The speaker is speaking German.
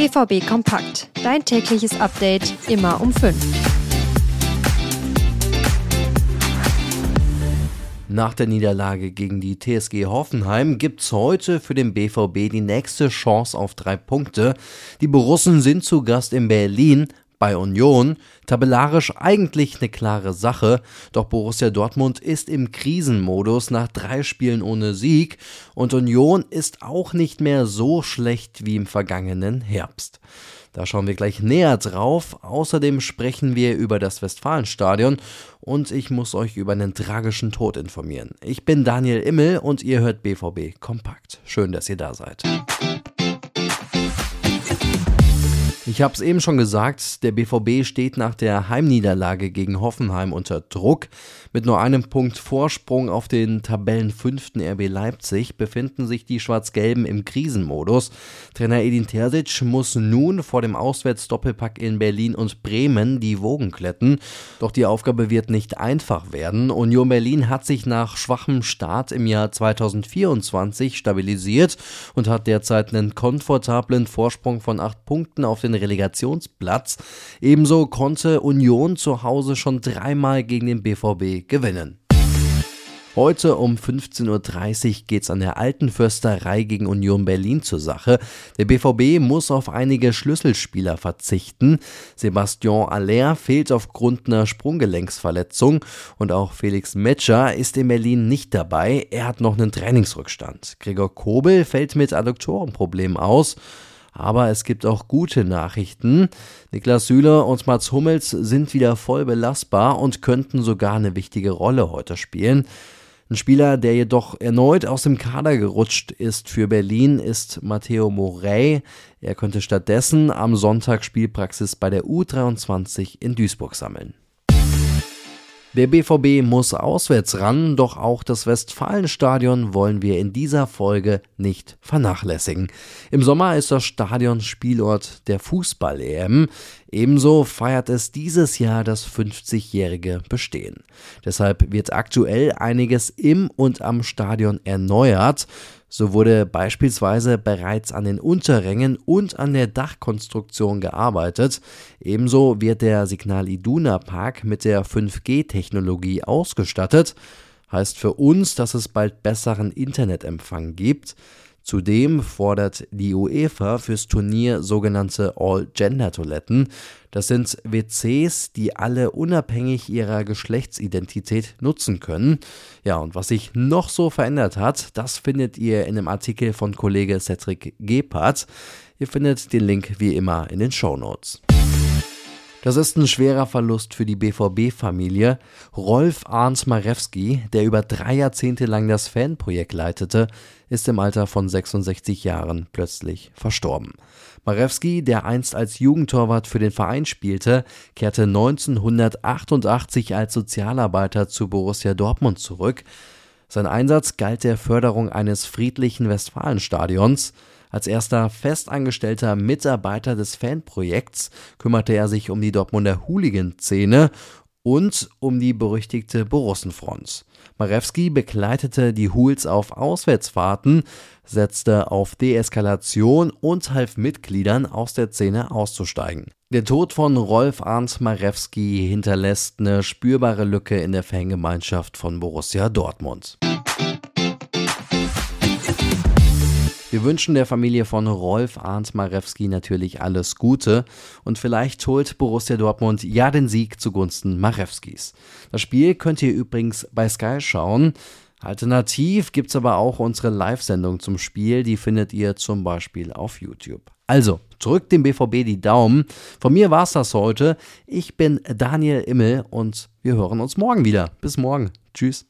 BVB Kompakt. Dein tägliches Update immer um 5. Nach der Niederlage gegen die TSG Hoffenheim gibt's heute für den BVB die nächste Chance auf drei Punkte. Die Borussen sind zu Gast in Berlin bei Union. Tabellarisch eigentlich eine klare Sache, doch Borussia Dortmund ist im Krisenmodus nach drei Spielen ohne Sieg und Union ist auch nicht mehr so schlecht wie im vergangenen Herbst. Da schauen wir gleich näher drauf. Außerdem sprechen wir über das Westfalenstadion und ich muss euch über einen tragischen Tod informieren. Ich bin Daniel Immel und ihr hört BVB Kompakt. Schön, dass ihr da seid. Ich habe es eben schon gesagt, der BVB steht nach der Heimniederlage gegen Hoffenheim unter Druck. Mit nur einem Punkt Vorsprung auf den Tabellenfünften RB Leipzig befinden sich die Schwarz-Gelben im Krisenmodus. Trainer Edin Terzic muss nun vor dem Auswärtsdoppelpack in Berlin und Bremen die Wogen kletten. Doch die Aufgabe wird nicht einfach werden. Union Berlin hat sich nach schwachem Start im Jahr 2024 stabilisiert und hat derzeit einen komfortablen Vorsprung von acht Punkten auf den Relegationsplatz. Ebenso konnte Union zu Hause schon dreimal gegen den BVB gewinnen. Heute um 15.30 Uhr geht es an der Alten Försterei gegen Union Berlin zur Sache. Der BVB muss auf einige Schlüsselspieler verzichten. Sebastian Aller fehlt aufgrund einer Sprunggelenksverletzung und auch Felix Metscher ist in Berlin nicht dabei. Er hat noch einen Trainingsrückstand. Gregor Kobel fällt mit Adduktorenproblemen aus. Aber es gibt auch gute Nachrichten. Niklas Süle und Mats Hummels sind wieder voll belastbar und könnten sogar eine wichtige Rolle heute spielen. Ein Spieler, der jedoch erneut aus dem Kader gerutscht ist für Berlin, ist Matteo Morey. Er könnte stattdessen am Sonntag Spielpraxis bei der U23 in Duisburg sammeln. Der BVB muss auswärts ran, doch auch das Westfalenstadion wollen wir in dieser Folge nicht vernachlässigen. Im Sommer ist das Stadion Spielort der Fußball-EM. Ebenso feiert es dieses Jahr das 50-jährige Bestehen. Deshalb wird aktuell einiges im und am Stadion erneuert. So wurde beispielsweise bereits an den Unterrängen und an der Dachkonstruktion gearbeitet. Ebenso wird der Signal Iduna Park mit der 5G-Technologie ausgestattet. Heißt für uns, dass es bald besseren Internetempfang gibt. Zudem fordert die UEFA fürs Turnier sogenannte All-Gender-Toiletten. Das sind WCs, die alle unabhängig ihrer Geschlechtsidentität nutzen können. Ja, und was sich noch so verändert hat, das findet ihr in dem Artikel von Kollege Cedric Gebhardt. Ihr findet den Link wie immer in den Show Notes. Das ist ein schwerer Verlust für die BVB-Familie. Rolf Arndt Marewski, der über drei Jahrzehnte lang das Fanprojekt leitete, ist im Alter von 66 Jahren plötzlich verstorben. Marewski, der einst als Jugendtorwart für den Verein spielte, kehrte 1988 als Sozialarbeiter zu Borussia Dortmund zurück. Sein Einsatz galt der Förderung eines friedlichen Westfalenstadions. Als erster festangestellter Mitarbeiter des Fanprojekts kümmerte er sich um die Dortmunder Hooligan-Szene und um die berüchtigte Borussenfront. Marewski begleitete die Hools auf Auswärtsfahrten, setzte auf Deeskalation und half Mitgliedern aus der Szene auszusteigen. Der Tod von Rolf Arndt Marewski hinterlässt eine spürbare Lücke in der Fangemeinschaft von Borussia Dortmund. Wir wünschen der Familie von Rolf Arndt Marewski natürlich alles Gute und vielleicht holt Borussia Dortmund ja den Sieg zugunsten Marewskis. Das Spiel könnt ihr übrigens bei Sky schauen. Alternativ gibt es aber auch unsere Live-Sendung zum Spiel, die findet ihr zum Beispiel auf YouTube. Also, drückt dem BVB die Daumen. Von mir war es das heute. Ich bin Daniel Immel und wir hören uns morgen wieder. Bis morgen. Tschüss.